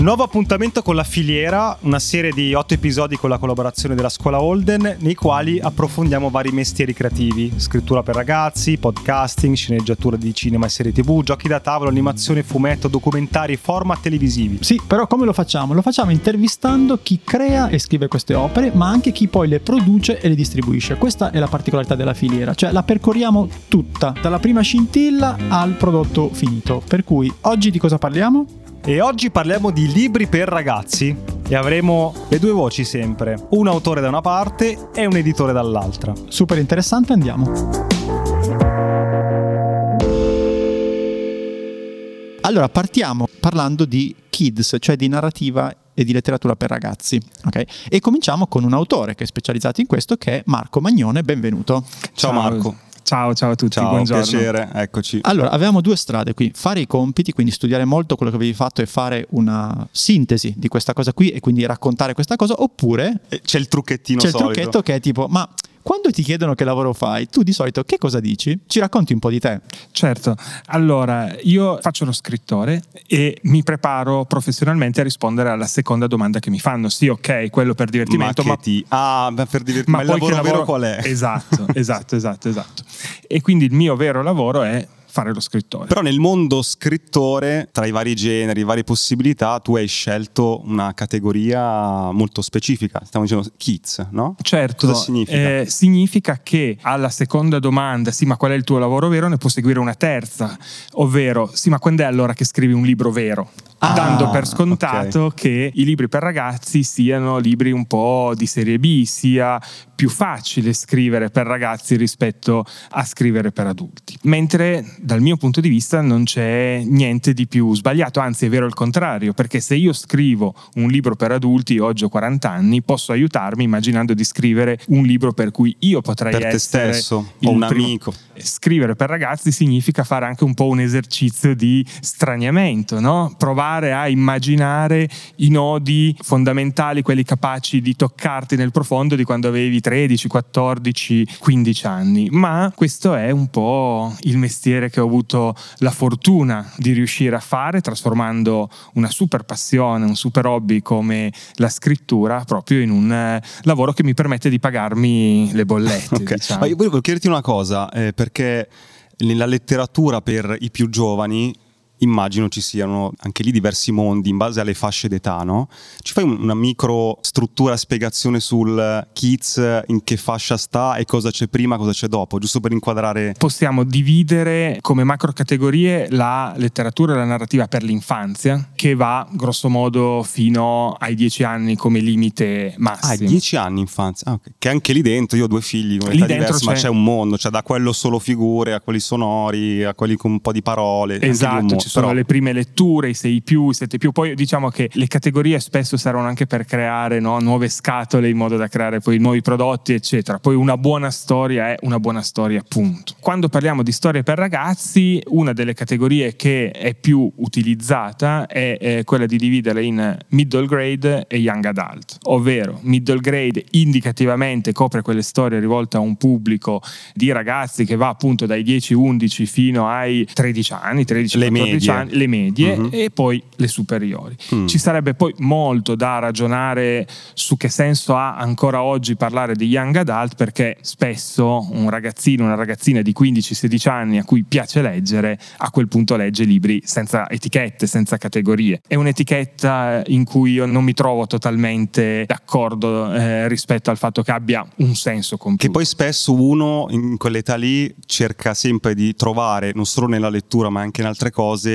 Nuovo appuntamento con la filiera, una serie di otto episodi con la collaborazione della scuola Holden, nei quali approfondiamo vari mestieri creativi, scrittura per ragazzi, podcasting, sceneggiatura di cinema e serie tv, giochi da tavolo, animazione, fumetto, documentari, format televisivi. Sì, però come lo facciamo? Lo facciamo intervistando chi crea e scrive queste opere, ma anche chi poi le produce e le distribuisce. Questa è la particolarità della filiera, cioè la percorriamo tutta, dalla prima scintilla al prodotto finito. Per cui oggi di cosa parliamo? E oggi parliamo di libri per ragazzi e avremo le due voci sempre, un autore da una parte e un editore dall'altra. Super interessante, andiamo. Allora, partiamo parlando di kids, cioè di narrativa e di letteratura per ragazzi. Okay? E cominciamo con un autore che è specializzato in questo, che è Marco Magnone. Benvenuto. Ciao, Ciao. Marco. Ciao, ciao a tutti, ciao, buongiorno. piacere, eccoci. Allora, avevamo due strade qui, fare i compiti, quindi studiare molto quello che avevi fatto e fare una sintesi di questa cosa qui e quindi raccontare questa cosa, oppure... C'è il trucchettino C'è solito. il trucchetto che è tipo, ma quando ti chiedono che lavoro fai, tu di solito che cosa dici? Ci racconti un po' di te. Certo, allora io faccio lo scrittore e mi preparo professionalmente a rispondere alla seconda domanda che mi fanno. Sì, ok, quello per divertimento. Ma, ma... Ti... Ah, per divertimento. Ma, ma il lavoro, lavoro vero qual è? Esatto, esatto, esatto, esatto. E quindi il mio vero lavoro è fare lo scrittore. Però nel mondo scrittore, tra i vari generi, varie possibilità, tu hai scelto una categoria molto specifica. Stiamo dicendo kids, no? Certo. Cosa significa? Eh, significa che alla seconda domanda, sì, ma qual è il tuo lavoro vero, ne può seguire una terza, ovvero, sì, ma quando è allora che scrivi un libro vero? Ah, dando per scontato okay. che i libri per ragazzi siano libri un po' di serie B, sia più facile scrivere per ragazzi rispetto a scrivere per adulti. Mentre dal mio punto di vista non c'è niente di più sbagliato, anzi è vero il contrario, perché se io scrivo un libro per adulti, oggi ho 40 anni, posso aiutarmi immaginando di scrivere un libro per cui io potrei per essere te stesso o un primo. amico. Scrivere per ragazzi significa fare anche un po' un esercizio di straniamento, no? Provare a immaginare i nodi fondamentali, quelli capaci di toccarti nel profondo di quando avevi 13, 14, 15 anni. Ma questo è un po' il mestiere che ho avuto la fortuna di riuscire a fare, trasformando una super passione, un super hobby come la scrittura, proprio in un eh, lavoro che mi permette di pagarmi le bollette. okay. diciamo. Ma io volevo chiederti una cosa, eh, perché nella letteratura per i più giovani immagino ci siano anche lì diversi mondi in base alle fasce d'età, no? Ci fai una micro struttura, spiegazione sul kids, in che fascia sta e cosa c'è prima, cosa c'è dopo, giusto per inquadrare? Possiamo dividere come macro categorie la letteratura e la narrativa per l'infanzia, che va grosso modo fino ai dieci anni come limite massimo. Ah, dieci anni infanzia, ah, okay. che anche lì dentro, io ho due figli, lì diverse, c'è... ma c'è un mondo, cioè da quello solo figure, a quelli sonori, a quelli con un po' di parole. Esatto, ci sono però... le prime letture, i 6 più, i 7 più, poi diciamo che le categorie spesso servono anche per creare no, nuove scatole in modo da creare poi nuovi prodotti, eccetera. Poi una buona storia è una buona storia, appunto. Quando parliamo di storie per ragazzi, una delle categorie che è più utilizzata è, è quella di dividere in middle grade e young adult, ovvero middle grade indicativamente copre quelle storie rivolte a un pubblico di ragazzi che va appunto dai 10-11 fino ai 13 anni, 13-14 anni, le medie uh-huh. e poi le superiori. Mm. Ci sarebbe poi molto da ragionare su che senso ha ancora oggi parlare di young adult perché spesso un ragazzino, una ragazzina di 15-16 anni a cui piace leggere, a quel punto legge libri senza etichette, senza categorie. È un'etichetta in cui io non mi trovo totalmente d'accordo eh, rispetto al fatto che abbia un senso compiuto. Che poi spesso uno in quell'età lì cerca sempre di trovare, non solo nella lettura ma anche in altre cose,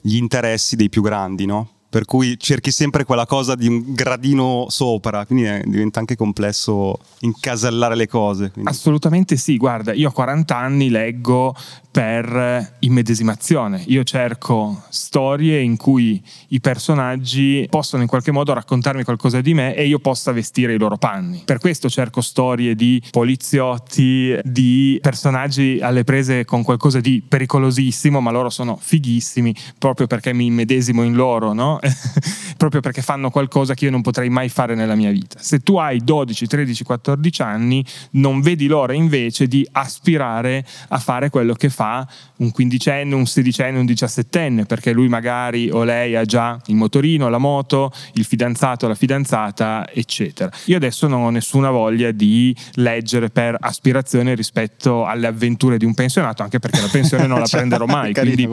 gli interessi dei più grandi, no? Per cui cerchi sempre quella cosa di un gradino sopra, quindi è, diventa anche complesso incasellare le cose. Quindi. Assolutamente sì, guarda, io a 40 anni leggo per immedesimazione. Io cerco storie in cui i personaggi possono in qualche modo raccontarmi qualcosa di me e io possa vestire i loro panni. Per questo cerco storie di poliziotti, di personaggi alle prese con qualcosa di pericolosissimo, ma loro sono fighissimi proprio perché mi immedesimo in loro, no? proprio perché fanno qualcosa che io non potrei mai fare nella mia vita. Se tu hai 12, 13, 14 anni, non vedi l'ora invece di aspirare a fare quello che fa un quindicenne, un sedicenne, un diciassettenne, perché lui magari o lei ha già il motorino, la moto, il fidanzato, la fidanzata, eccetera. Io adesso non ho nessuna voglia di leggere per aspirazione rispetto alle avventure di un pensionato, anche perché la pensione non la cioè, prenderò mai, quindi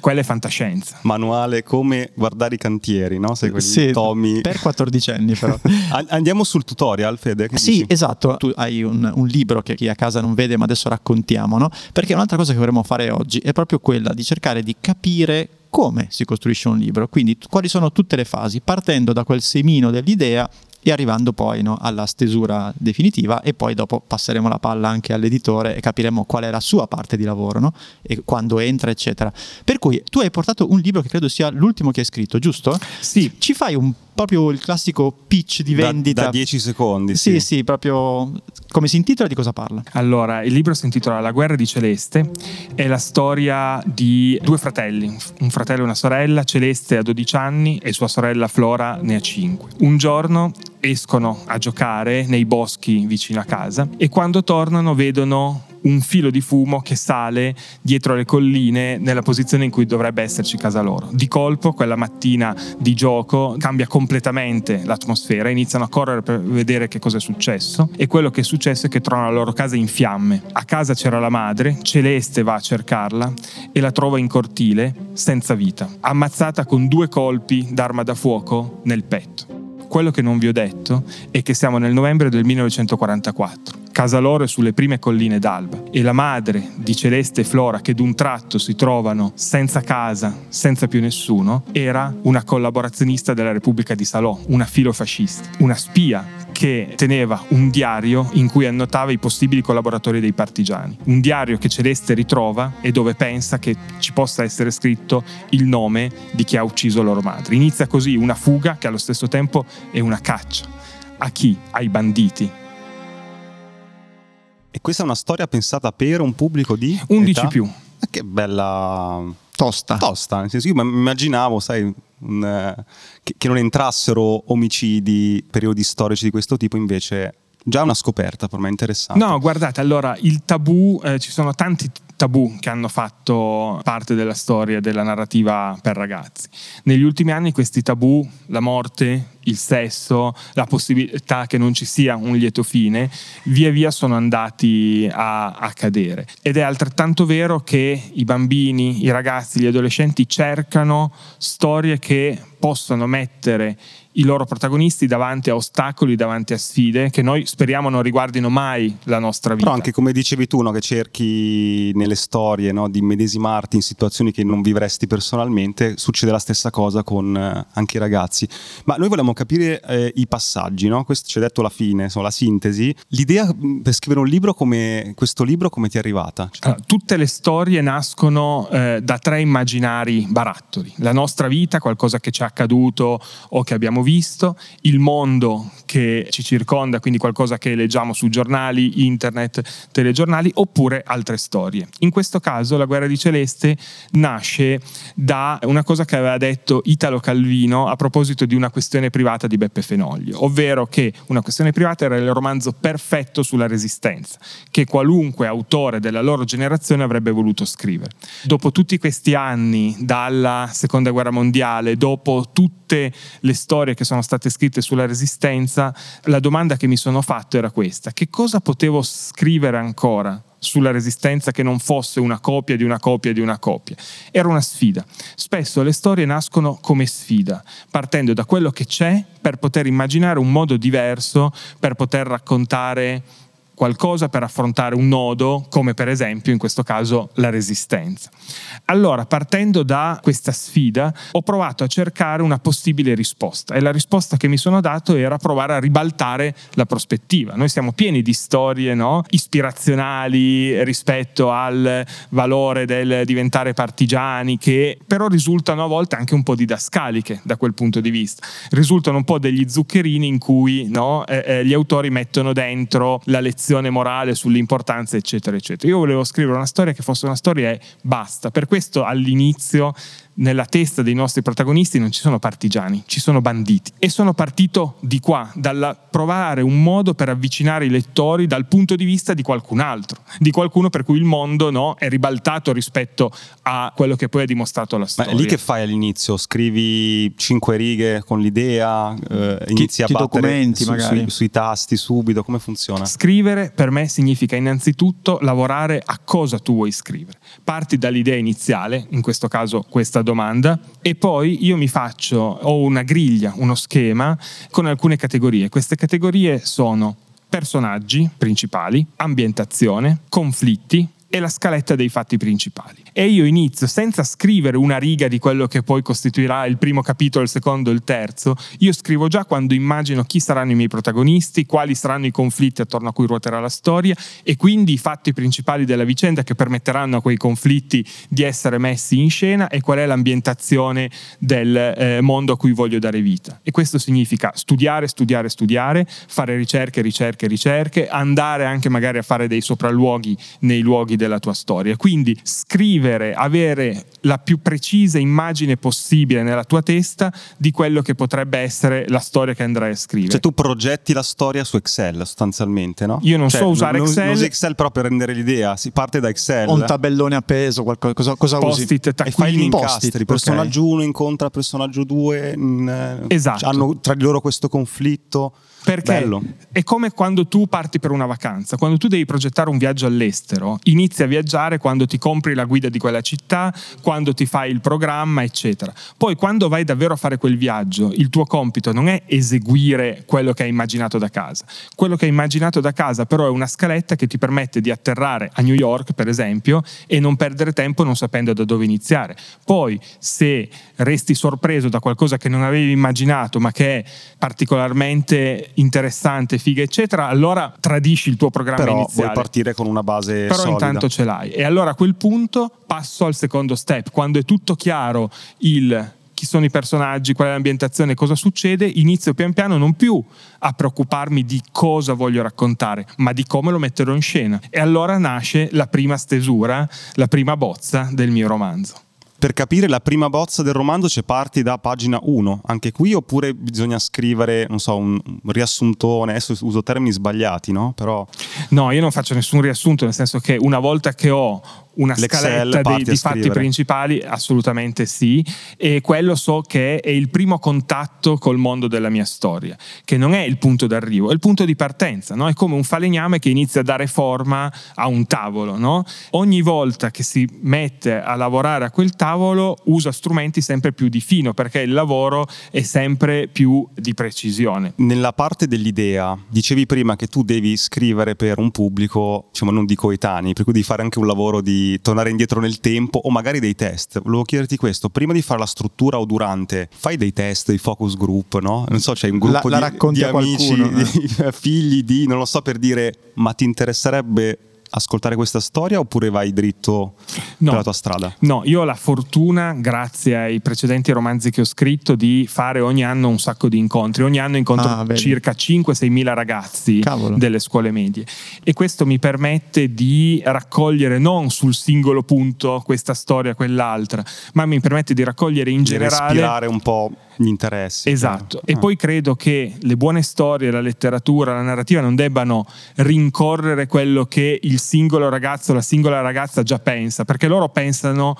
quella è fantascienza. Manuale come guardare i cantieri, no? Sei sì, tomi. Per 14 anni però. Andiamo sul tutorial, Fede. sì, dici? esatto. Tu hai un, un, libro che chi a casa non vede, ma adesso raccontiamo, no? Perché un'altra cosa che vorremmo fare oggi è proprio quella di cercare di capire come si costruisce un libro, quindi quali sono tutte le fasi, partendo da quel semino dell'idea e arrivando poi no, alla stesura definitiva e poi dopo passeremo la palla anche all'editore e capiremo qual è la sua parte di lavoro no? e quando entra eccetera. Per cui tu hai portato un libro che credo sia l'ultimo che hai scritto, giusto? Sì. Ci fai un proprio il classico pitch di vendita. Da 10 secondi. Sì, sì, sì, proprio come si intitola e di cosa parla? Allora, il libro si intitola La guerra di Celeste, è la storia di due fratelli, un fratello e una sorella, Celeste ha 12 anni e sua sorella Flora ne ha 5. Un giorno escono a giocare nei boschi vicino a casa e quando tornano vedono un filo di fumo che sale dietro le colline nella posizione in cui dovrebbe esserci casa loro. Di colpo, quella mattina di gioco cambia completamente l'atmosfera, iniziano a correre per vedere che cosa è successo e quello che è successo è che trovano la loro casa in fiamme. A casa c'era la madre, Celeste va a cercarla e la trova in cortile senza vita, ammazzata con due colpi d'arma da fuoco nel petto. Quello che non vi ho detto è che siamo nel novembre del 1944. Casa loro è sulle prime colline d'Alba e la madre di Celeste e Flora che d'un tratto si trovano senza casa, senza più nessuno, era una collaborazionista della Repubblica di Salò, una filofascista, una spia che teneva un diario in cui annotava i possibili collaboratori dei partigiani. Un diario che Celeste ritrova e dove pensa che ci possa essere scritto il nome di chi ha ucciso loro madre. Inizia così una fuga che allo stesso tempo è una caccia. A chi? Ai banditi. E questa è una storia pensata per un pubblico di 11 età? più. Che bella tosta. Tosta, nel senso io immaginavo, sai, un, eh, che, che, non entrassero omicidi, periodi storici di questo tipo, invece già una scoperta per me interessante. No, guardate, allora il tabù, eh, ci sono tanti tabù che hanno fatto parte della storia della narrativa per ragazzi. Negli ultimi anni questi tabù, la morte, il sesso, la possibilità che non ci sia un lieto fine, via via sono andati a, a cadere. Ed è altrettanto vero che i bambini, i ragazzi, gli adolescenti cercano storie che possano mettere i loro protagonisti davanti a ostacoli, davanti a sfide che noi speriamo non riguardino mai la nostra vita. Però anche come dicevi tu, no, che cerchi nelle storie no, di medesimarti in situazioni che non vivresti personalmente, succede la stessa cosa con eh, anche i ragazzi. Ma noi vogliamo capire eh, i passaggi, no? questo ci hai detto la fine, insomma, la sintesi. L'idea mm, per scrivere un libro come questo libro come ti è arrivata? Cioè... Allora, tutte le storie nascono eh, da tre immaginari barattoli. La nostra vita, qualcosa che ci è accaduto o che abbiamo visto, il mondo che ci circonda, quindi qualcosa che leggiamo su giornali, internet, telegiornali, oppure altre storie. In questo caso la guerra di Celeste nasce da una cosa che aveva detto Italo Calvino a proposito di una questione privata privata di Beppe Fenoglio, ovvero che una questione privata era il romanzo perfetto sulla resistenza, che qualunque autore della loro generazione avrebbe voluto scrivere. Dopo tutti questi anni, dalla seconda guerra mondiale, dopo tutte le storie che sono state scritte sulla resistenza, la domanda che mi sono fatto era questa, che cosa potevo scrivere ancora sulla resistenza che non fosse una copia di una copia di una copia. Era una sfida. Spesso le storie nascono come sfida, partendo da quello che c'è per poter immaginare un modo diverso, per poter raccontare qualcosa per affrontare un nodo, come per esempio in questo caso la resistenza. Allora, partendo da questa sfida, ho provato a cercare una possibile risposta e la risposta che mi sono dato era provare a ribaltare la prospettiva. Noi siamo pieni di storie no? ispirazionali rispetto al valore del diventare partigiani, che però risultano a volte anche un po' didascaliche da quel punto di vista. Risultano un po' degli zuccherini in cui no? eh, eh, gli autori mettono dentro la lezione lezione morale sull'importanza, eccetera, eccetera. Io volevo scrivere una storia che fosse una storia e basta. Per questo all'inizio nella testa dei nostri protagonisti non ci sono partigiani, ci sono banditi. E sono partito di qua, dal provare un modo per avvicinare i lettori dal punto di vista di qualcun altro, di qualcuno per cui il mondo no, è ribaltato rispetto a quello che poi ha dimostrato la storia. Ma è lì che fai all'inizio? Scrivi cinque righe con l'idea, eh, inizi ti, a battere su, sui, sui tasti subito, come funziona? Scrivere per me significa innanzitutto lavorare a cosa tu vuoi scrivere. Parti dall'idea iniziale, in questo caso questa domanda, e poi io mi faccio, ho una griglia, uno schema con alcune categorie. Queste categorie sono personaggi principali, ambientazione, conflitti, e la scaletta dei fatti principali. E io inizio senza scrivere una riga di quello che poi costituirà il primo capitolo, il secondo, il terzo. Io scrivo già quando immagino chi saranno i miei protagonisti, quali saranno i conflitti attorno a cui ruoterà la storia e quindi i fatti principali della vicenda che permetteranno a quei conflitti di essere messi in scena e qual è l'ambientazione del eh, mondo a cui voglio dare vita. E questo significa studiare, studiare, studiare, fare ricerche, ricerche, ricerche, andare anche magari a fare dei sopralluoghi nei luoghi della tua storia. Quindi scrivere, avere la più precisa immagine possibile nella tua testa di quello che potrebbe essere la storia che andrai a scrivere. Cioè tu progetti la storia su Excel sostanzialmente, no? Io non cioè, so usare non, Excel. Non usi Excel però per rendere l'idea, si parte da Excel. Un tabellone appeso, qualcosa, cosa, cosa Post-it, usi? E fai gli incastri, personaggio 1 incontra personaggio 2, esatto. hanno tra di loro questo conflitto. Perché Bello. è come quando tu parti per una vacanza, quando tu devi progettare un viaggio all'estero, inizi a viaggiare quando ti compri la guida di quella città, quando ti fai il programma, eccetera. Poi quando vai davvero a fare quel viaggio, il tuo compito non è eseguire quello che hai immaginato da casa. Quello che hai immaginato da casa però è una scaletta che ti permette di atterrare a New York, per esempio, e non perdere tempo non sapendo da dove iniziare. Poi se resti sorpreso da qualcosa che non avevi immaginato, ma che è particolarmente interessante, figa, eccetera, allora tradisci il tuo programma Però iniziale. vuoi partire con una base Però solida. intanto ce l'hai. E allora a quel punto passo al secondo step. Quando è tutto chiaro il chi sono i personaggi, qual è l'ambientazione, cosa succede, inizio pian piano non più a preoccuparmi di cosa voglio raccontare, ma di come lo metterò in scena. E allora nasce la prima stesura, la prima bozza del mio romanzo. Per capire la prima bozza del romanzo c'è parti da pagina 1, anche qui, oppure bisogna scrivere, non so, un riassuntone, adesso uso termini sbagliati, no? Però... No, io non faccio nessun riassunto, nel senso che una volta che ho una L'Excel scaletta a di fatti principali, assolutamente sì, e quello so che è il primo contatto col mondo della mia storia, che non è il punto d'arrivo, è il punto di partenza, no? è come un falegname che inizia a dare forma a un tavolo. No? Ogni volta che si mette a lavorare a quel tavolo usa strumenti sempre più di fino, perché il lavoro è sempre più di precisione. Nella parte dell'idea, dicevi prima che tu devi scrivere per un pubblico, diciamo, non di coetanei, per cui devi fare anche un lavoro di tornare indietro nel tempo o magari dei test. Volevo chiederti questo, prima di fare la struttura o durante, fai dei test, dei focus group, no? Non so, c'è un gruppo La- la di, racconti di amici, qualcuno, di figli di, non lo so, per dire, ma ti interesserebbe ascoltare questa storia oppure vai dritto No. per la tua strada? No, io ho la fortuna, grazie ai precedenti romanzi che ho scritto, di fare ogni anno un sacco di incontri. Ogni anno incontro Ah, circa 5-6 mila ragazzi Cavolo. delle scuole medie e questo mi permette di raccogliere non sul singolo punto questa storia, quell'altra, ma mi permette di raccogliere in Di generale respirare un po' gli interessi. Esatto, chiaro. e Ah. poi credo che le buone storie, la letteratura, la narrativa non debbano rincorrere quello che il singolo ragazzo la singola ragazza già pensa, perché loro pensano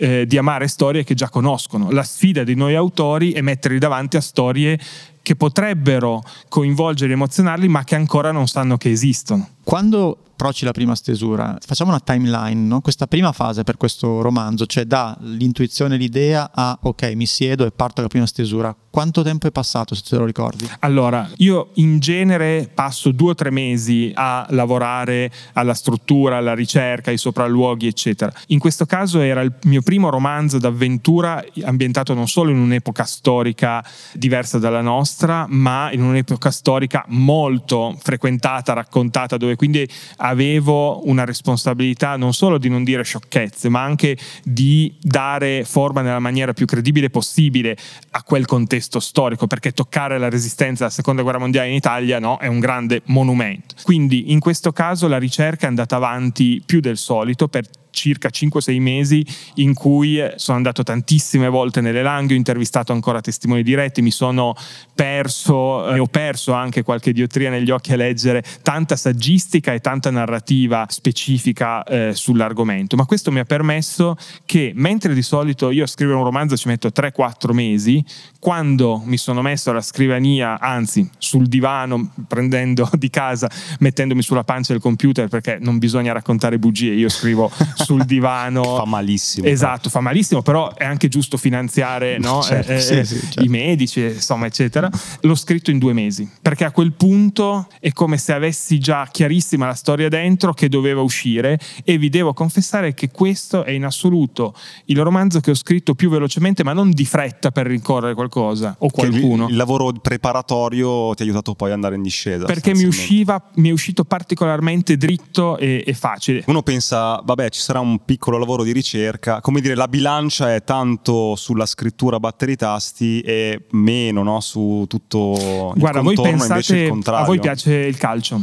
eh, di amare storie che già conoscono. La sfida di noi autori è metterli davanti a storie che potrebbero coinvolgere e emozionarli, ma che ancora non sanno che esistono. Quando approcci la prima stesura, facciamo una timeline, no? questa prima fase per questo romanzo, cioè dall'intuizione, l'idea a ok, mi siedo e parto alla prima stesura. Quanto tempo è passato, se te lo ricordi? Allora, io in genere passo due o tre mesi a lavorare alla struttura, alla ricerca, ai sopralluoghi, eccetera. In questo caso era il mio primo romanzo d'avventura ambientato non solo in un'epoca storica diversa dalla nostra, ma in un'epoca storica molto frequentata, raccontata, dove quindi avevo una responsabilità non solo di non dire sciocchezze, ma anche di dare forma nella maniera più credibile possibile a quel contesto storico, perché toccare la resistenza alla seconda guerra mondiale in Italia no, è un grande monumento. Quindi in questo caso la ricerca è andata avanti più del solito per circa 5-6 mesi in cui sono andato tantissime volte nelle langhe, ho intervistato ancora testimoni diretti, mi sono perso e ho perso anche qualche diotria negli occhi a leggere tanta saggistica e tanta narrativa specifica eh, sull'argomento, ma questo mi ha permesso che mentre di solito io a scrivere un romanzo ci metto 3-4 mesi, quando mi sono messo alla scrivania, anzi sul divano, prendendo di casa, mettendomi sulla pancia del computer perché non bisogna raccontare bugie, io scrivo sul divano. fa malissimo. Esatto, fa malissimo, però è anche giusto finanziare no? certo, eh, sì, eh, sì, certo. i medici, insomma, eccetera. L'ho scritto in due mesi, perché a quel punto è come se avessi già chiarissima la storia dentro che doveva uscire e vi devo confessare che questo è in assoluto il romanzo che ho scritto più velocemente, ma non di fretta per rincorrere qualcosa o qualcuno. Il, il lavoro preparatorio ti ha aiutato poi ad andare in discesa. Perché mi, usciva, mi è uscito particolarmente dritto e, e facile. Uno pensa, vabbè, ci sarà un piccolo lavoro di ricerca, come dire, la bilancia è tanto sulla scrittura a battere i tasti e meno no, su tutto il Guarda, contorno, voi pensate, invece il contrario. A voi piace il calcio?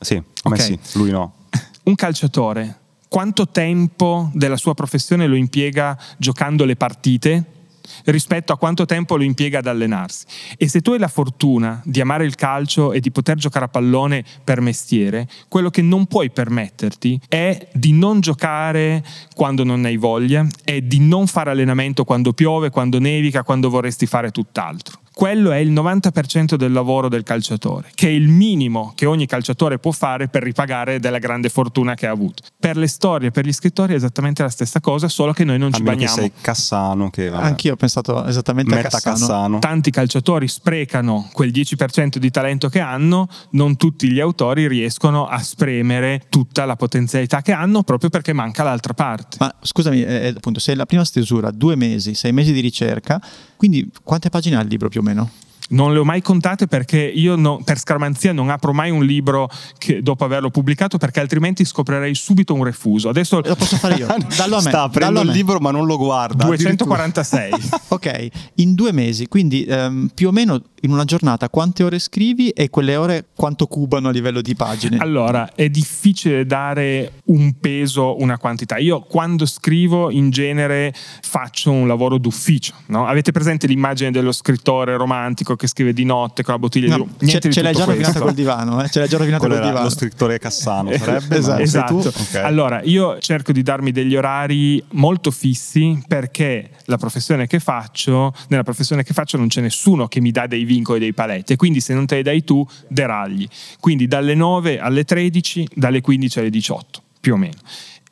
Sì, a me Ok. sì, lui no. Un calciatore, quanto tempo della sua professione lo impiega giocando le partite? Rispetto a quanto tempo lo impiega ad allenarsi. E se tu hai la fortuna di amare il calcio e di poter giocare a pallone per mestiere, quello che non puoi permetterti è di non giocare quando non hai voglia, è di non fare allenamento quando piove, quando nevica, quando vorresti fare tutt'altro. Quello è il 90% del lavoro del calciatore, che è il minimo che ogni calciatore può fare per ripagare della grande fortuna che ha avuto. Per le storie, per gli scrittori è esattamente la stessa cosa, solo che noi non A ci meno che bagniamo. sei Cassano che vabbè, Anch'io ho pensato esattamente a Cassano. Cassano. Tanti calciatori sprecano quel 10% di talento che hanno, non tutti gli autori riescono a spremere tutta la potenzialità che hanno proprio perché manca l'altra parte. Ma scusami, eh, appunto, sei la prima stesura, due mesi, sei mesi di ricerca, quindi quante pagine ha il libro più o meno? Non le ho mai contate perché io no- per scaramanzia non apro mai un libro che- dopo averlo pubblicato perché altrimenti scoprirei subito un refuso. Adesso Lo posso fare io? Dallo a me. Sta dallo aprendo il me. libro ma non lo guarda. addirittura. 246. Ok, in due mesi, quindi ehm, più o meno in una giornata quante ore scrivi e quelle ore quanto cubano a livello di pagine? Allora, è difficile dare un peso, una quantità. Io quando scrivo in genere faccio un lavoro d'ufficio. no? Avete presente l'immagine dello scrittore romantico che scrive di notte con la bottiglia No, di rum? ce, ce l'hai già rovinata col divano, eh? ce l'hai già rovinata col divano. lo scrittore Cassano, sarebbe? Esatto. Esatto. tu? Ok. Allora, io cerco di darmi degli orari molto fissi perché la professione che faccio, nella professione che faccio non c'è nessuno che mi dà dei vincoli, dei paletti e quindi se non te li dai tu, deragli. Quindi dalle 9 alle 13, dalle 15 alle 18, più o meno.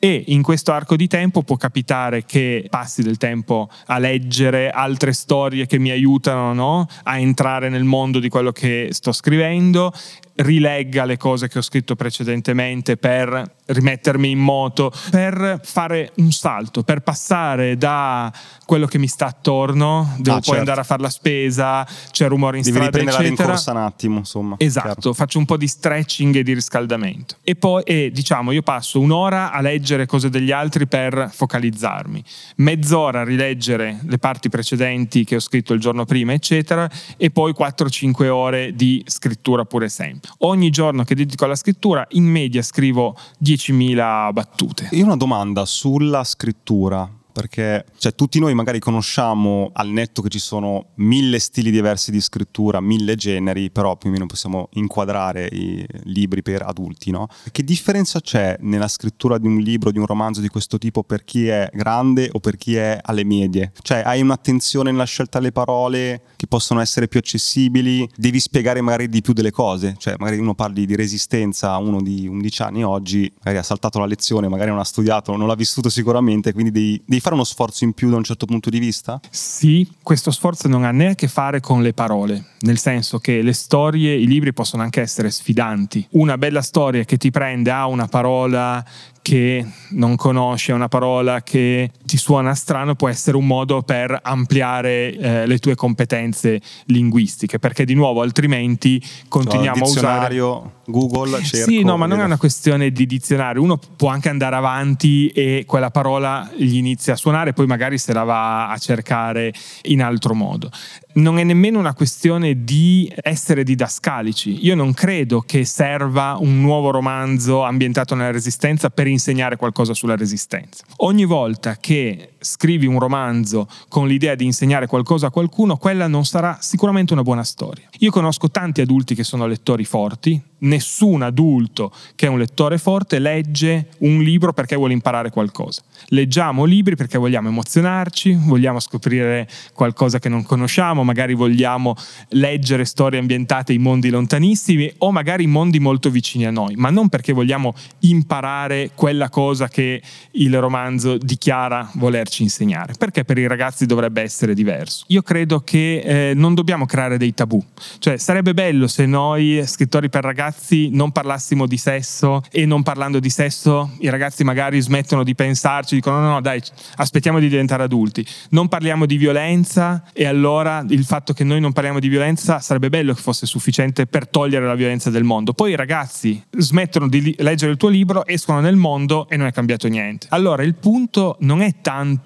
E in questo arco di tempo può capitare che passi del tempo a leggere altre storie che mi aiutano no? a entrare nel mondo di quello che sto scrivendo, rilegga le cose che ho scritto precedentemente per rimettermi in moto, per fare un salto, per passare da quello che mi sta attorno, devo Ah, poi certo. andare a fare la spesa, c'è rumore in Devi strada, eccetera. rincorsa un attimo, insomma. Esatto, Chiaro. faccio un po' di stretching e di riscaldamento. E poi, e, diciamo, io passo un'ora a leggere cose degli altri per focalizzarmi, mezz'ora a rileggere le parti precedenti che ho scritto il giorno prima, eccetera, e poi 4-5 ore di scrittura pure sempre. Ogni giorno che dedico alla scrittura, in media scrivo 10.000 battute. Io ho una domanda sulla scrittura. Perché cioè, tutti noi magari conosciamo al netto che ci sono mille stili diversi di scrittura, mille generi, però più o meno possiamo inquadrare i libri per adulti, no? Che differenza c'è nella scrittura di un libro, di un romanzo di questo tipo per chi è grande o per chi è alle medie? Cioè hai un'attenzione nella scelta delle parole che possono essere più accessibili, devi spiegare magari di più delle cose, cioè magari uno parli di resistenza uno di 11 anni oggi, magari ha saltato la lezione, magari non ha studiato, non l'ha vissuto sicuramente, quindi devi, devi fare uno sforzo in più da un certo punto di vista? Sì, questo sforzo non ha né a che fare con le parole, nel senso che le storie, i libri possono anche essere sfidanti. Una bella storia che ti prende a una parola che non conosci, a una parola che ti suona strano, può essere un modo per ampliare eh, le tue competenze linguistiche, perché di nuovo altrimenti continuiamo a usare... dizionario, Google, cerco. Sì, no, ma non è una questione di dizionario. Uno può anche andare avanti e quella parola gli inizia a suonare, poi magari se la va a cercare in altro modo. Non è nemmeno una questione di essere didascalici. Io non credo che serva un nuovo romanzo ambientato nella resistenza per insegnare qualcosa sulla resistenza. Ogni volta che scrivi un romanzo con l'idea di insegnare qualcosa a qualcuno, quella non sarà sicuramente una buona storia. Io conosco tanti adulti che sono lettori forti, nessun adulto che è un lettore forte legge un libro perché vuole imparare qualcosa. Leggiamo libri perché vogliamo emozionarci, vogliamo scoprire qualcosa che non conosciamo, magari vogliamo leggere storie ambientate in mondi lontanissimi o magari in mondi molto vicini a noi, ma non perché vogliamo imparare quella cosa che il romanzo dichiara volerci insegnare, perché per i ragazzi dovrebbe essere diverso. Io credo che eh, non dobbiamo creare dei tabù, cioè sarebbe bello se noi scrittori per ragazzi non parlassimo di sesso e non parlando di sesso i ragazzi magari smettono di pensarci, dicono no no dai aspettiamo di diventare adulti, non parliamo di violenza e allora il fatto che noi non parliamo di violenza sarebbe bello che fosse sufficiente per togliere la violenza del mondo. Poi i ragazzi smettono di leggere il tuo libro, escono nel mondo e non è cambiato niente. Allora il punto non è tanto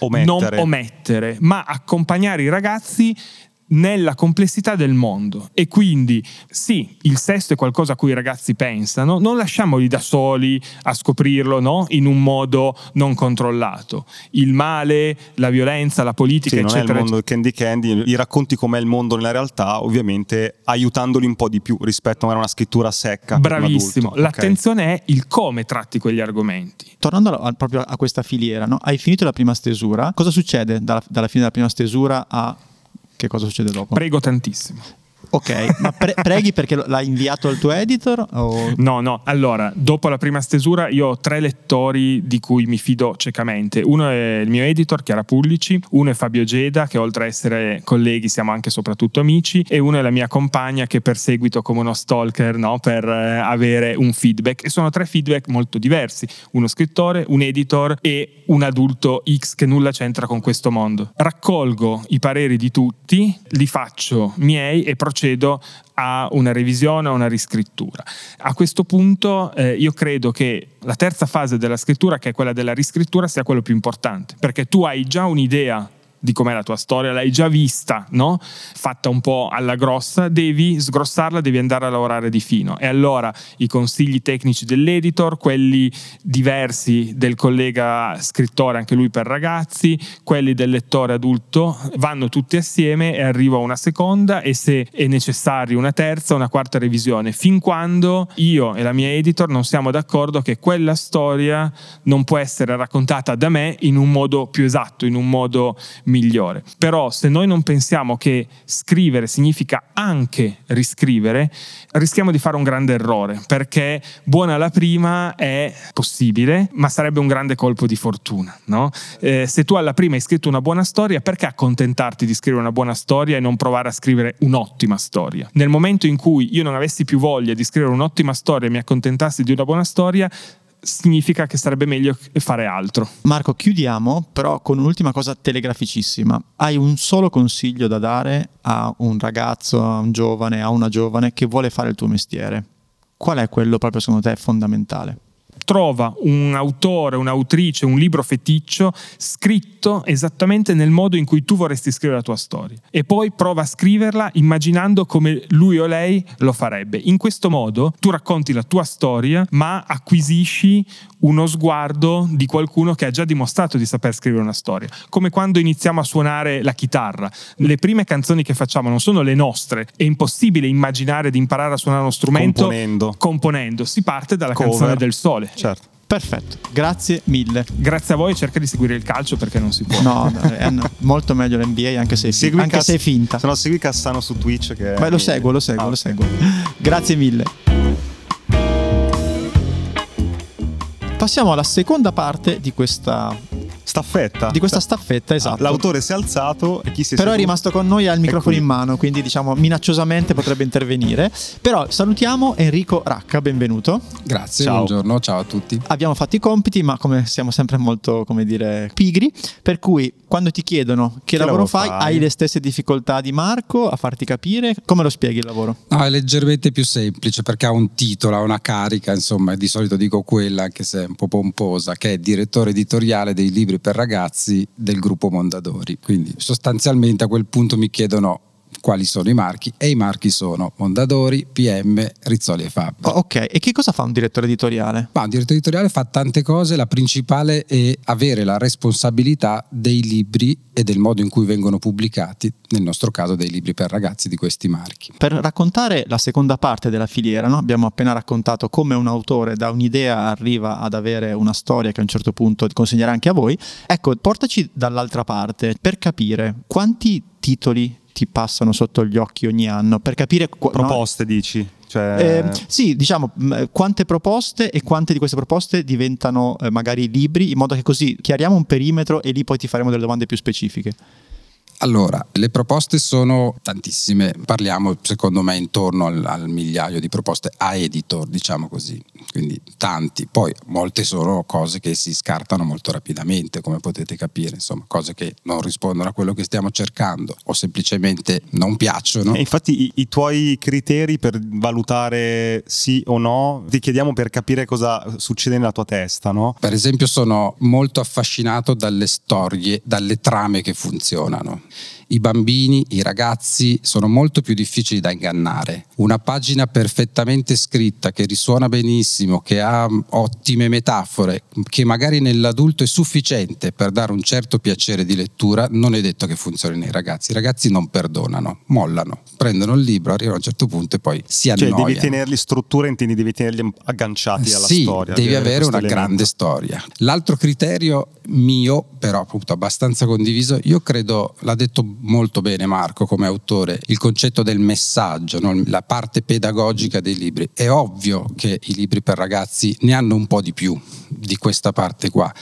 omettere. non omettere, ma accompagnare i ragazzi nella complessità del mondo e quindi sì, il sesto è qualcosa a cui i ragazzi pensano, non lasciamoli da soli a scoprirlo no? in un modo non controllato. Il male, la violenza, la politica, sì, eccetera. Non è il mondo del candy candy, gli racconti com'è il mondo nella realtà, ovviamente aiutandoli un po' di più rispetto a una scrittura secca. Bravissimo, l'attenzione okay. è il come tratti quegli argomenti. Tornando a, proprio a questa filiera, no? hai finito la prima stesura, cosa succede dalla, dalla fine della prima stesura a che cosa succede dopo? Prego tantissimo. Ok, ma pre- preghi perché l'hai inviato al tuo editor? O... No, no. Allora, dopo la prima stesura, io ho tre lettori di cui mi fido ciecamente. Uno è il mio editor, Chiara Pullici, uno è Fabio Geda, che oltre a essere colleghi siamo anche e soprattutto amici, e uno è la mia compagna che perseguito come uno stalker no? per eh, avere un feedback. E sono tre feedback molto diversi: uno scrittore, un editor e un adulto X che nulla c'entra con questo mondo. Raccolgo i pareri di tutti, li faccio miei e procedo procedo a una revisione, a una riscrittura. A questo punto eh, io credo che la terza fase della scrittura, che è quella della riscrittura, sia quello più importante, perché tu hai già un'idea di com'è la tua storia, l'hai già vista, no? Fatta un po' alla grossa, devi sgrossarla, devi andare a lavorare di fino. E allora i consigli tecnici dell'editor, quelli diversi del collega scrittore, anche lui per ragazzi, quelli del lettore adulto, vanno tutti assieme e arrivo a una seconda e se è necessario una terza, una quarta revisione, fin quando io e la mia editor non siamo d'accordo che quella storia non può essere raccontata da me in un modo più esatto, in un modo migliore. Però se noi non pensiamo che scrivere significa anche riscrivere, rischiamo di fare un grande errore, perché buona la prima è possibile, ma sarebbe un grande colpo di fortuna. No? Eh, se tu alla prima hai scritto una buona storia, perché accontentarti di scrivere una buona storia e non provare a scrivere un'ottima storia? Nel momento in cui io non avessi più voglia di scrivere un'ottima storia e mi accontentassi di una buona storia, significa che sarebbe meglio fare altro. Marco, chiudiamo però con un'ultima cosa telegraficissima. Hai un solo consiglio da dare a un ragazzo, a un giovane, a una giovane che vuole fare il tuo mestiere? Qual è quello proprio secondo te fondamentale? Trova un autore, un'autrice, un libro feticcio scritto esattamente nel modo in cui tu vorresti scrivere la tua storia e poi prova a scriverla immaginando come lui o lei lo farebbe. In questo modo tu racconti la tua storia ma acquisisci uno sguardo di qualcuno che ha già dimostrato di saper scrivere una storia. Come quando iniziamo a suonare la chitarra. Le prime canzoni che facciamo non sono le nostre, è impossibile immaginare di imparare a suonare uno strumento componendo. componendo. Si parte dalla Cover. canzone del sole. Certo. Perfetto, grazie mille. Grazie a voi, cerca di seguire il calcio perché non si può. No, è molto meglio l'NBA anche se, segui anche Cass- se è finta. Se no segui Cassano su Twitch che Beh, lo seguo, lo seguo, ah, lo seguo. Grazie mille. Passiamo alla seconda parte di questa staffetta. Di questa staffetta, ah, esatto. L'autore si è alzato e chi si è Però seduto? è rimasto con noi al microfono in mano, quindi diciamo minacciosamente potrebbe intervenire. Però salutiamo Enrico Racca, benvenuto. Grazie, ciao. buongiorno, ciao a tutti. Abbiamo fatto i compiti, ma come siamo sempre molto, come dire, pigri, per cui quando ti chiedono che, che lavoro fai, fai, hai le stesse difficoltà di Marco a farti capire come lo spieghi il lavoro? No, è leggermente più semplice perché ha un titolo, ha una carica, insomma, di solito dico quella, anche se è un po' pomposa, che è direttore editoriale dei libri per ragazzi del gruppo Mondadori. Quindi sostanzialmente a quel punto mi chiedono quali sono i marchi e i marchi sono Mondadori, PM, Rizzoli e Fab. Oh, ok, e che cosa fa un direttore editoriale? Ma un direttore editoriale fa tante cose, la principale è avere la responsabilità dei libri e del modo in cui vengono pubblicati, nel nostro caso dei libri per ragazzi di questi marchi. Per raccontare la seconda parte della filiera, no? abbiamo appena raccontato come un autore da un'idea arriva ad avere una storia che a un certo punto consegnerà anche a voi. Ecco, portaci dall'altra parte per capire quanti titoli ti passano sotto gli occhi ogni anno per capire qu- proposte no? dici cioè... eh, sì diciamo quante proposte e quante di queste proposte diventano eh, magari libri in modo che così chiariamo un perimetro e lì poi ti faremo delle domande più specifiche allora, le proposte sono tantissime, parliamo secondo me intorno al, al, migliaio di proposte a editor, diciamo così, quindi tanti. Poi molte sono cose che si scartano molto rapidamente, come potete capire, insomma, cose che non rispondono a quello che stiamo cercando o semplicemente non piacciono. E infatti i, i tuoi criteri per valutare sì o no, ti chiediamo per capire cosa succede nella tua testa, no? Per esempio sono molto affascinato dalle storie, dalle trame che funzionano i bambini, i ragazzi sono molto più difficili da ingannare. Una pagina perfettamente scritta, che risuona benissimo, che ha ottime metafore, che magari nell'adulto è sufficiente per dare un certo piacere di lettura, non è detto che funzioni nei ragazzi. I ragazzi non perdonano, mollano, prendono il libro, arrivano a un certo punto e poi si annoiano. Cioè devi tenerli struttura, intendi, devi tenerli agganciati alla sì, storia. devi avere una elemento. grande storia. L'altro criterio mio, però appunto abbastanza condiviso, io credo, l'ha detto molto bene Marco come autore, il concetto del messaggio, no? la parte pedagogica dei libri. È ovvio che i libri per ragazzi ne hanno un po' di più di questa parte qua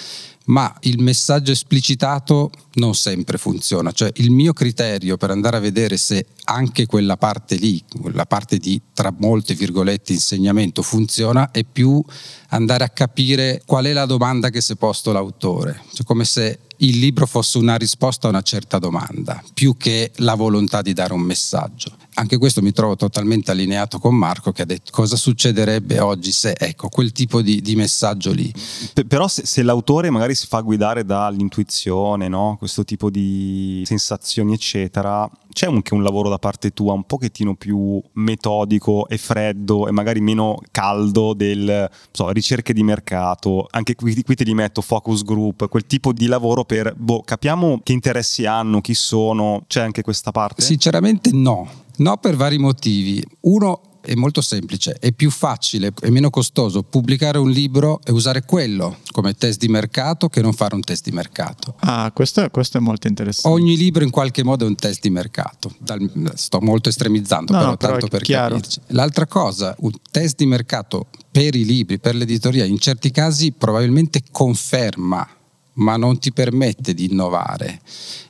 ma il messaggio esplicitato non sempre funziona. Cioè il mio criterio per andare a vedere se anche quella parte lì, quella parte di tra molte virgolette insegnamento funziona, è più andare a capire qual è la domanda che si è posto l'autore. Cioè come se il libro fosse una risposta a una certa domanda, più che la volontà di dare un messaggio. Anche questo mi trovo totalmente allineato con Marco che ha detto cosa succederebbe oggi se, ecco, quel tipo di, di messaggio lì. P- però se, se, l'autore magari si fa guidare dall'intuizione, no? questo tipo di sensazioni, eccetera, c'è anche un lavoro da parte tua un pochettino più metodico e freddo e magari meno caldo del so, ricerche di mercato, anche qui, qui te li metto focus group, quel tipo di lavoro per boh, capiamo che interessi hanno, chi sono, c'è anche questa parte? Sinceramente no. No, per vari motivi. Uno, è molto semplice, è più facile e meno costoso pubblicare un libro e usare quello come test di mercato che non fare un test di mercato. Ah, questo è, questo è molto interessante. Ogni libro in qualche modo è un test di mercato. Dal, sto molto estremizzando, no, però, no, tanto per chiaro. capirci. L'altra cosa, un test di mercato per i libri, per l'editoria, in certi casi probabilmente conferma ma non ti permette di innovare.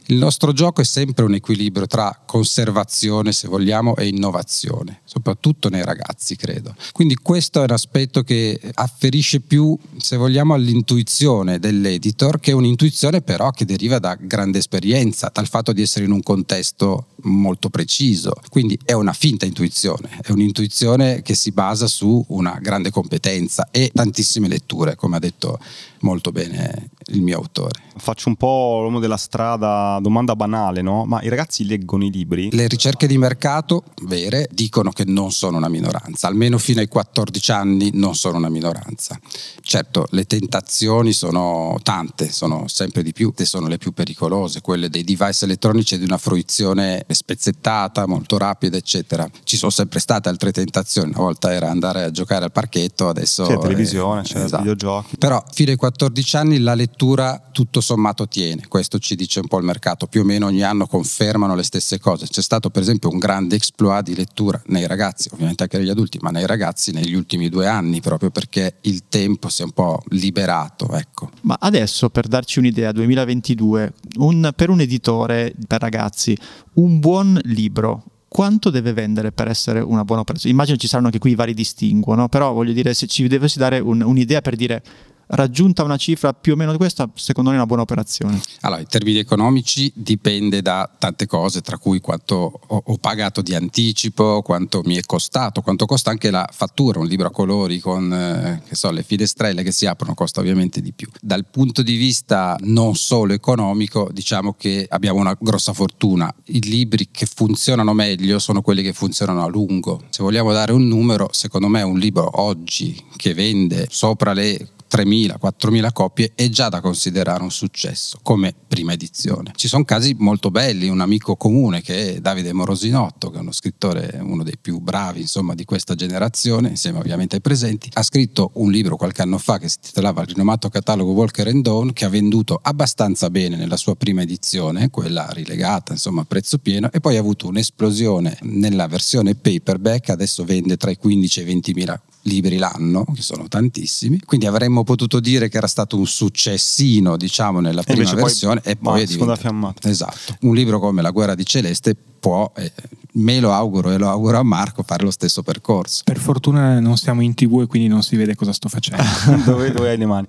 Il nostro gioco è sempre un equilibrio tra conservazione, se vogliamo, e innovazione, soprattutto nei ragazzi, credo. Quindi questo è un aspetto che afferisce più, se vogliamo, all'intuizione dell'editor, che è un'intuizione però che deriva da grande esperienza, dal fatto di essere in un contesto molto preciso. Quindi è una finta intuizione, è un'intuizione che si basa su una grande competenza e tantissime letture, come ha detto molto bene il mio autore. Faccio un po' l'uomo della strada, domanda banale, no? Ma i ragazzi leggono i libri? Le ricerche di mercato, vere, dicono che non sono una minoranza, almeno fino ai 14 anni non sono una minoranza. Certo, le tentazioni sono tante, sono sempre di più e sono le più pericolose, quelle dei device elettronici di una fruizione spezzettata, molto rapida, eccetera. Ci sono sempre state altre tentazioni, una volta era andare a giocare al parchetto, adesso... C'è televisione, è... c'è esatto. videogiochi. Però fino ai 14 anni la lettura tutto sommato tiene, questo ci dice un po' il mercato, più o meno ogni anno confermano le stesse cose. C'è stato per esempio un grande exploit di lettura nei ragazzi, ovviamente anche negli adulti, ma nei ragazzi negli ultimi due anni, proprio perché il tempo si è un po' liberato. Ecco. Ma adesso per darci un'idea, 2022, un, per un editore per ragazzi, un buon libro, quanto deve vendere per essere una buona prezzo? Immagino ci saranno anche qui vari distinguo, no? però voglio dire, se ci dovessi dare un, un'idea per dire raggiunta una cifra più o meno di questa, secondo me è una buona operazione. Allora, in termini economici dipende da tante cose, tra cui quanto ho, pagato di anticipo, quanto mi è costato, quanto costa anche la fattura, un libro a colori con eh, so, le finestrelle che si aprono costa ovviamente di più. Dal punto di vista non solo economico, diciamo che abbiamo una grossa fortuna. I libri che funzionano meglio sono quelli che funzionano a lungo. Se vogliamo dare un numero, secondo me un libro oggi che vende sopra le 3.000, 4.000 copie è già da considerare un successo come prima edizione. Ci sono casi molto belli, un amico comune che è Davide Morosinotto, che è uno scrittore, uno dei più bravi insomma, di questa generazione, insieme ovviamente ai presenti, ha scritto un libro qualche anno fa che si titolava Il rinomato catalogo Walker and Dawn, che ha venduto abbastanza bene nella sua prima edizione, quella rilegata insomma a prezzo pieno, e poi ha avuto un'esplosione nella versione paperback, adesso vende tra i 15 e i 20 mila libri l'anno, che sono tantissimi, quindi avremmo potuto dire che era stato un successino, diciamo, nella prima versione poi, e poi è diventato fiammata. Esatto. Un libro come La guerra di Celeste può eh, me lo auguro e lo auguro a Marco fare lo stesso percorso. Per fortuna non siamo in tv e quindi non si vede cosa sto facendo. dove, dove hai le mani?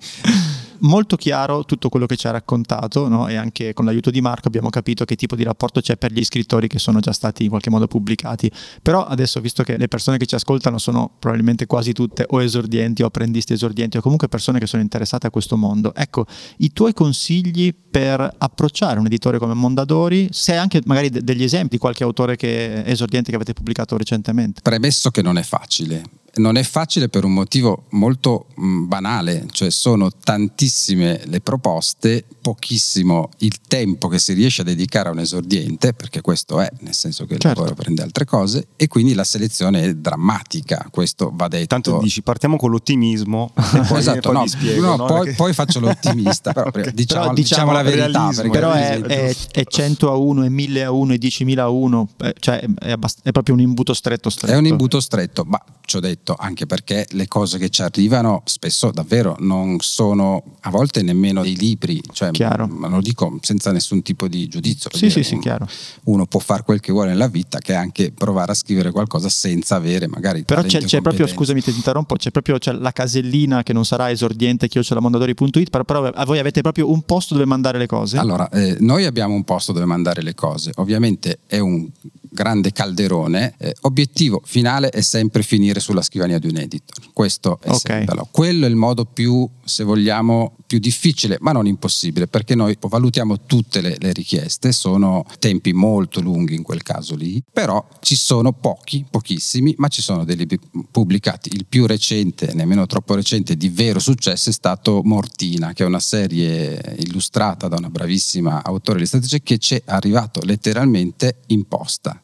Molto chiaro tutto quello che ci ha raccontato no? e anche con l'aiuto di Marco abbiamo capito che tipo di rapporto c'è per gli scrittori che sono già stati in qualche modo pubblicati. Però adesso, visto che le persone che ci ascoltano sono probabilmente quasi tutte o esordienti o apprendisti esordienti o comunque persone che sono interessate a questo mondo, ecco, i tuoi consigli per approcciare un editore come Mondadori, se hai anche magari de- degli esempi, qualche autore che, esordiente che avete pubblicato recentemente. Premesso che non è facile, non è facile per un motivo molto mm, banale, cioè sono tantissime le proposte, pochissimo il tempo che si riesce a dedicare a un esordiente, perché questo è, nel senso che il certo. lavoro prende altre cose, e quindi la selezione è drammatica, questo va detto. Tanto dici, partiamo con l'ottimismo, e poi, esatto, poi no, spiego. No, no? Poi, perché... poi, faccio l'ottimista, però, okay. diciamo, però, diciamo, diciamo, la verità. Però è, è, è, 100 a 1, è 1000 a 1, è 10.000 a 1, eh, cioè è, abbast- è proprio un imbuto stretto stretto. È un imbuto stretto, ma ci ho detto, anche perché le cose che ci arrivano spesso davvero non sono a volte nemmeno dei libri, cioè, chiaro. ma lo dico senza nessun tipo di giudizio. Sì, sì, sì, chiaro. Uno può fare quel che vuole nella vita, che è anche provare a scrivere qualcosa senza avere magari Però c'è, c'è proprio, scusami ti interrompo, c'è proprio c'è la casellina che non sarà esordiente chiocciolamondadori.it, però, però voi avete proprio un posto dove mandare le cose? Allora, eh, noi abbiamo un posto dove mandare le cose, ovviamente è un grande calderone, eh, obiettivo finale è sempre finire sulla scrivania di un editor. Questo è okay. quello è il modo più, se vogliamo, più difficile, ma non impossibile, perché noi valutiamo tutte le, le richieste, sono tempi molto lunghi in quel caso lì, però ci sono pochi, pochissimi, ma ci sono dei libri pubblicati. Il più recente, nemmeno troppo recente, di vero successo è stato Mortina, che è una serie illustrata da una bravissima autore illustratrice che ci è arrivato letteralmente in posta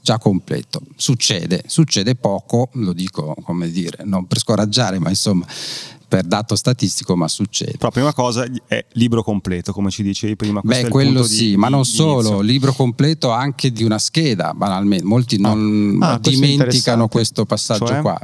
già completo. Succede, succede poco, lo dico come dire, non per scoraggiare, ma insomma per dato statistico, ma succede. Però prima cosa è libro completo, come ci dicevi prima. Beh, quello sì, di, ma non solo, libro completo anche di una scheda, banalmente. Molti ah. non ah, dimenticano questo, questo passaggio cioè? qua.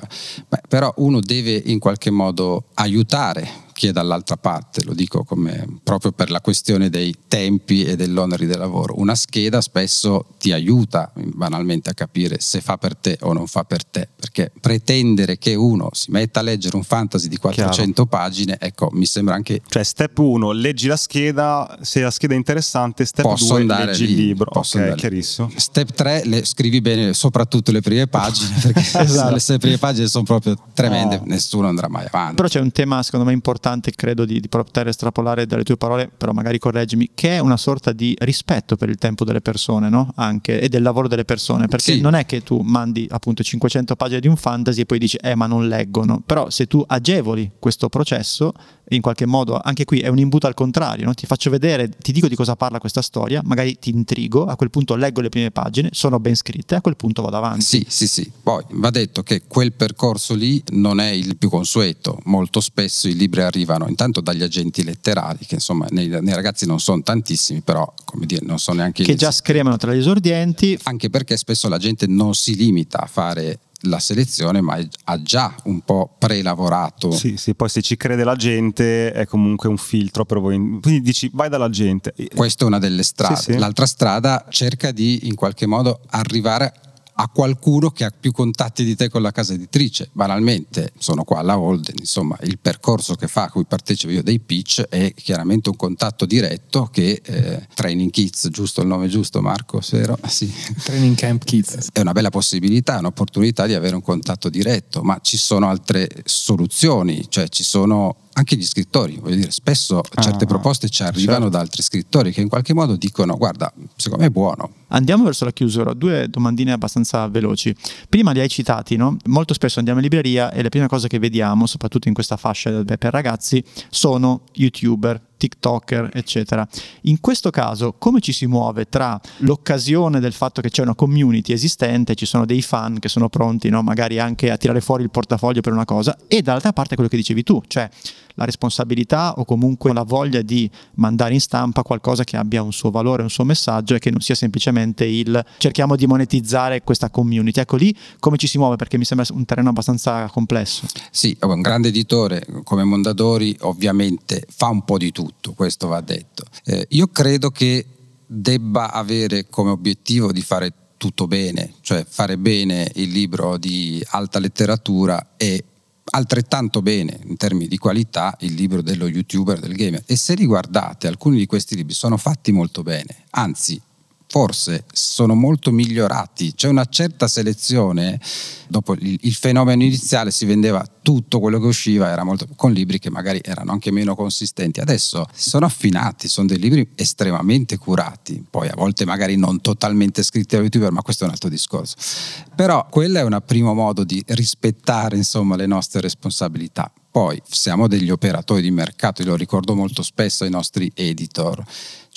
Beh, però uno deve in qualche modo aiutare chi è dall'altra parte, lo dico come, proprio per la questione dei tempi e dell'onere del lavoro. Una scheda spesso ti aiuta banalmente a capire se fa per te o non fa per te, perché pretendere che uno si metta a leggere un fantasy di 400 Chiaro. pagine, ecco, mi sembra anche... Cioè, step 1, leggi la scheda, se la scheda è interessante, step 2, leggi lì, il libro. Posso ok, chiarissimo. Step 3, le, scrivi bene soprattutto le prime pagine, perché esatto. le prime pagine sono proprio tremende, no. nessuno andrà mai avanti. Però c'è un tema, secondo me, importante importante, credo, di, di poter estrapolare dalle tue parole, però magari correggimi, che è una sorta di rispetto per il tempo delle persone, no? Anche, e del lavoro delle persone, perché sì. non è che tu mandi appunto 500 pagine di un fantasy e poi dici, eh ma non leggono, però se tu agevoli questo processo, in qualche modo, anche qui è un imbuto al contrario, no? ti faccio vedere, ti dico di cosa parla questa storia, magari ti intrigo, a quel punto leggo le prime pagine, sono ben scritte, a quel punto vado avanti. Sì, sì, sì. Poi va detto che quel percorso lì non è il più consueto, molto spesso i libri arrivano intanto dagli agenti letterari, che insomma nei, nei ragazzi non sono tantissimi, però come dire, non sono neanche... Che già scremano tra gli esordienti. Anche perché spesso la gente non si limita a fare la selezione, ma ha già un po' prelavorato. Sì, sì, poi se ci crede la gente è comunque un filtro per voi. Quindi dici vai dalla gente. Questa è una delle strade. Sì, sì. L'altra strada cerca di in qualche modo arrivare a qualcuno che ha più contatti di te con la casa editrice. Banalmente, sono qua alla Holden, insomma, il percorso che fa a cui partecipo io dei pitch è chiaramente un contatto diretto che eh, Training Kids, giusto il nome giusto Marco? Sero? Sì. Training Camp Kids. È una bella possibilità, un'opportunità di avere un contatto diretto, ma ci sono altre soluzioni, cioè ci sono anche gli scrittori, voglio dire, spesso ah, certe proposte ci arrivano certo. da altri scrittori che in qualche modo dicono guarda, secondo me è buono. Andiamo verso la chiusura, due domandine abbastanza veloci. Prima li hai citati, no? Molto spesso andiamo in libreria e le prime cose che vediamo, soprattutto in questa fascia per ragazzi, sono youtuber, TikToker, eccetera. In questo caso, come ci si muove tra l'occasione del fatto che c'è una community esistente, ci sono dei fan che sono pronti, no? magari anche a tirare fuori il portafoglio per una cosa, e dall'altra parte quello che dicevi tu, cioè la responsabilità o comunque la voglia di mandare in stampa qualcosa che abbia un suo valore, un suo messaggio e che non sia semplicemente il cerchiamo di monetizzare questa community. Ecco lì come ci si muove perché mi sembra un terreno abbastanza complesso. Sì, un grande editore come Mondadori ovviamente fa un po' di tutto, questo va detto. Eh, io credo che debba avere come obiettivo di fare tutto bene, cioè fare bene il libro di alta letteratura e altrettanto bene in termini di qualità il libro dello youtuber, del gamer. E se riguardate, alcuni di questi libri sono fatti molto bene, anzi forse sono molto migliorati. C'è una certa selezione. Dopo il, il, fenomeno iniziale si vendeva tutto quello che usciva, era molto, con libri che magari erano anche meno consistenti. Adesso sono affinati, sono dei libri estremamente curati. Poi a volte magari non totalmente scritti da youtuber, ma questo è un altro discorso. Però quello è un primo modo di rispettare insomma, le nostre responsabilità. Poi siamo degli operatori di mercato, io lo ricordo molto spesso ai nostri editor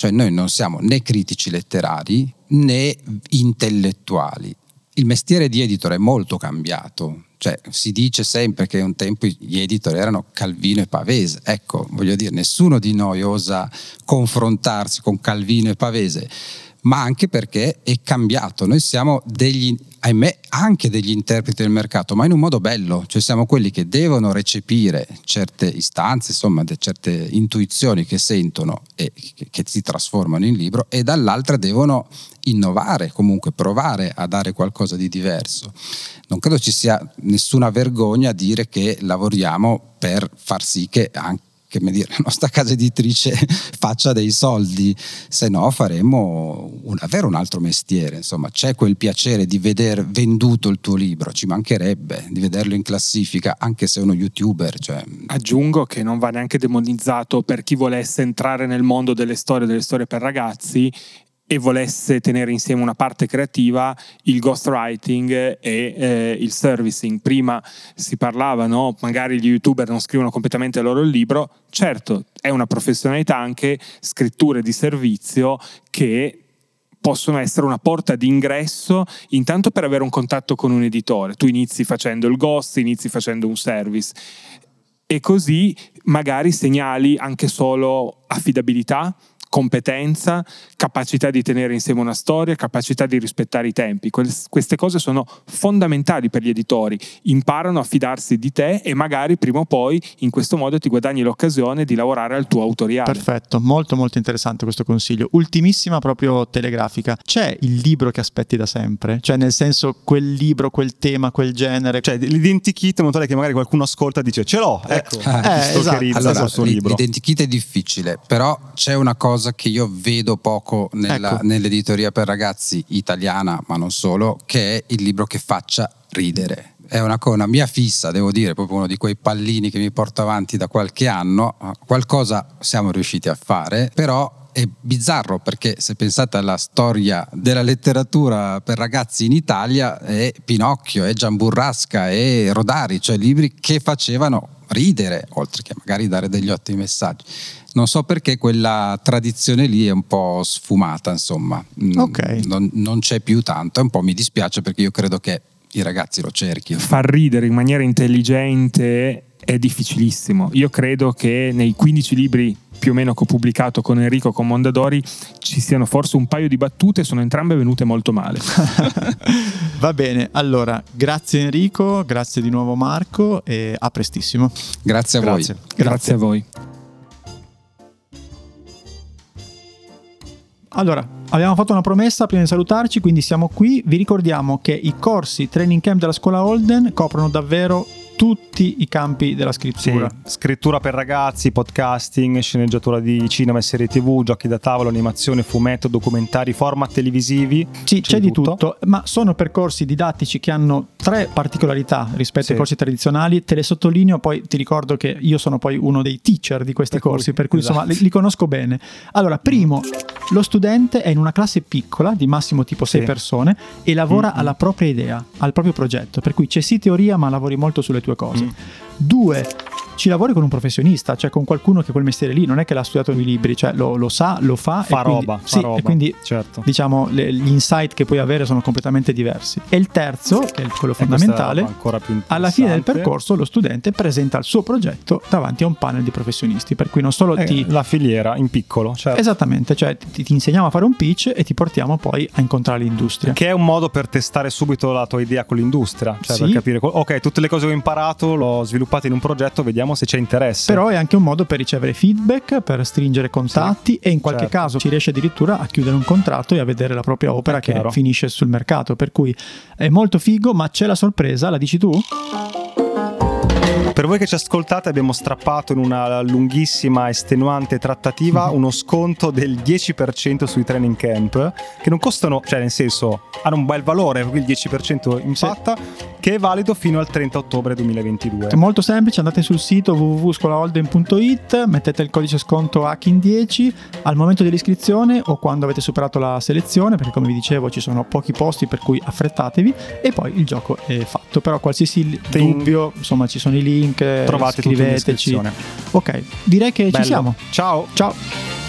cioè noi non siamo né critici letterari né intellettuali. Il mestiere di editor è molto cambiato, cioè, si dice sempre che un tempo gli editor erano Calvino e Pavese. Ecco, voglio dire, nessuno di noi osa confrontarsi con Calvino e Pavese ma anche perché è cambiato. Noi siamo degli, ahimè, anche degli interpreti del mercato, ma in un modo bello, cioè siamo quelli che devono recepire certe istanze, insomma, certe intuizioni che sentono e che, si trasformano in libro, e dall'altra devono innovare, comunque provare a dare qualcosa di diverso. Non credo ci sia nessuna vergogna a dire che lavoriamo per far sì che anche che dire, la nostra casa editrice faccia dei soldi, se no faremo un, davvero un altro mestiere. Insomma, c'è quel piacere di vedere venduto il tuo libro, ci mancherebbe di vederlo in classifica, anche se uno youtuber. Cioè... Aggiungo che non va neanche demonizzato per chi volesse entrare nel mondo delle storie, delle storie per ragazzi e volesse tenere insieme una parte creativa, il ghostwriting e eh, il servicing. Prima si parlava, no? magari gli youtuber non scrivono completamente loro il libro, certo è una professionalità anche scritture di servizio che possono essere una porta d'ingresso intanto per avere un contatto con un editore. Tu inizi facendo il ghost, inizi facendo un service e così magari segnali anche solo affidabilità, competenza, capacità di tenere insieme una storia, capacità di rispettare i tempi. queste cose sono fondamentali per gli editori. Imparano a fidarsi di te e magari prima o poi in questo modo ti guadagni l'occasione di lavorare al tuo autoriale. Perfetto, molto molto interessante questo consiglio. Ultimissima proprio telegrafica. C'è il libro che aspetti da sempre? Cioè nel senso quel libro, quel tema, quel genere? Cioè l'identikit in modo tale che magari qualcuno ascolta e dice ce l'ho, ecco. Eh, esatto. Allora, l'identikit è difficile, però c'è una cosa cosa che io vedo poco nella, ecco. nell'editoria per ragazzi italiana, ma non solo, che è il libro che faccia ridere. È una, una mia fissa, devo dire, proprio uno di quei pallini che mi porto avanti da qualche anno. Qualcosa siamo riusciti a fare, però è bizzarro perché se pensate alla storia della letteratura per ragazzi in Italia è Pinocchio, è Giamburrasca, è Rodari, cioè libri che facevano ridere, oltre che magari dare degli ottimi messaggi. Non so perché quella tradizione lì è un po' sfumata, insomma. Mm, okay. Non, non c'è più tanto, un po' mi dispiace perché io credo che i ragazzi lo cerchino. Far ridere in maniera intelligente è difficilissimo. Io credo che nei 15 libri più o meno che ho pubblicato con Enrico con Mondadori ci siano forse un paio di battute, sono entrambe venute molto male. Va bene, allora grazie Enrico, grazie di nuovo Marco e a prestissimo. Grazie a grazie. voi. Grazie, grazie a voi. Allora, abbiamo fatto una promessa prima di salutarci, quindi siamo qui. Vi ricordiamo che i corsi training camp della scuola Holden coprono davvero tutti i campi della scrittura. Sì, scrittura per ragazzi, podcasting, sceneggiatura di cinema e serie tv, giochi da tavolo, animazione, fumetto, documentari, format televisivi. Sì, c'è, c'è di tutto. tutto. ma sono percorsi didattici che hanno tre particolarità rispetto sì. ai corsi tradizionali. Te le sottolineo, poi ti ricordo che io sono poi uno dei teacher di questi per corsi, cui, per cui esatto. insomma li, li, conosco bene. Allora, primo, lo studente è in una classe piccola, di massimo tipo sei sì. persone, e lavora mm-hmm. alla propria idea, al proprio progetto. Per cui c'è sì teoria, ma lavori molto sulle tue due cose. Mm. Due, ci lavori con un professionista, cioè con qualcuno che quel mestiere lì non è che l'ha studiato nei libri, cioè lo, lo sa, lo fa. Fa e roba. Quindi, sì, roba, e quindi certo. diciamo le, gli insight che puoi avere sono completamente diversi. E il terzo, che è quello fondamentale, alla fine del percorso lo studente presenta il suo progetto davanti a un panel di professionisti, per cui non solo eh, ti... La filiera in piccolo, certo. Esattamente, cioè ti, ti, insegniamo a fare un pitch e ti portiamo poi a incontrare l'industria. Che è un modo per testare subito la tua idea con l'industria, cioè sì. per capire, ok, tutte le cose che ho imparato l'ho sviluppate in un progetto, vediamo se c'è interesse però è anche un modo per ricevere feedback, per stringere contatti sì, e in qualche certo. caso ci riesce addirittura a chiudere un contratto e a vedere la propria opera che finisce sul mercato. Per cui è molto figo, ma c'è la sorpresa, la dici tu? Per voi che ci ascoltate abbiamo strappato in una lunghissima estenuante trattativa mhm. uno sconto del 10% sui training camp che non costano, cioè nel senso hanno un bel valore, il 10% impatta, sì. che è valido fino al 30 ottobre 2022. È molto semplice, andate sul sito www.scolaholden.it, mettete il codice sconto HACKIN10 al momento dell'iscrizione o quando avete superato la selezione, perché come vi dicevo ci sono pochi posti per cui affrettatevi e poi il gioco è fatto. Però qualsiasi dubbio, insomma ci sono i link, trovate scriveteci. Ok, direi che Bello. ci siamo. Ciao. Ciao.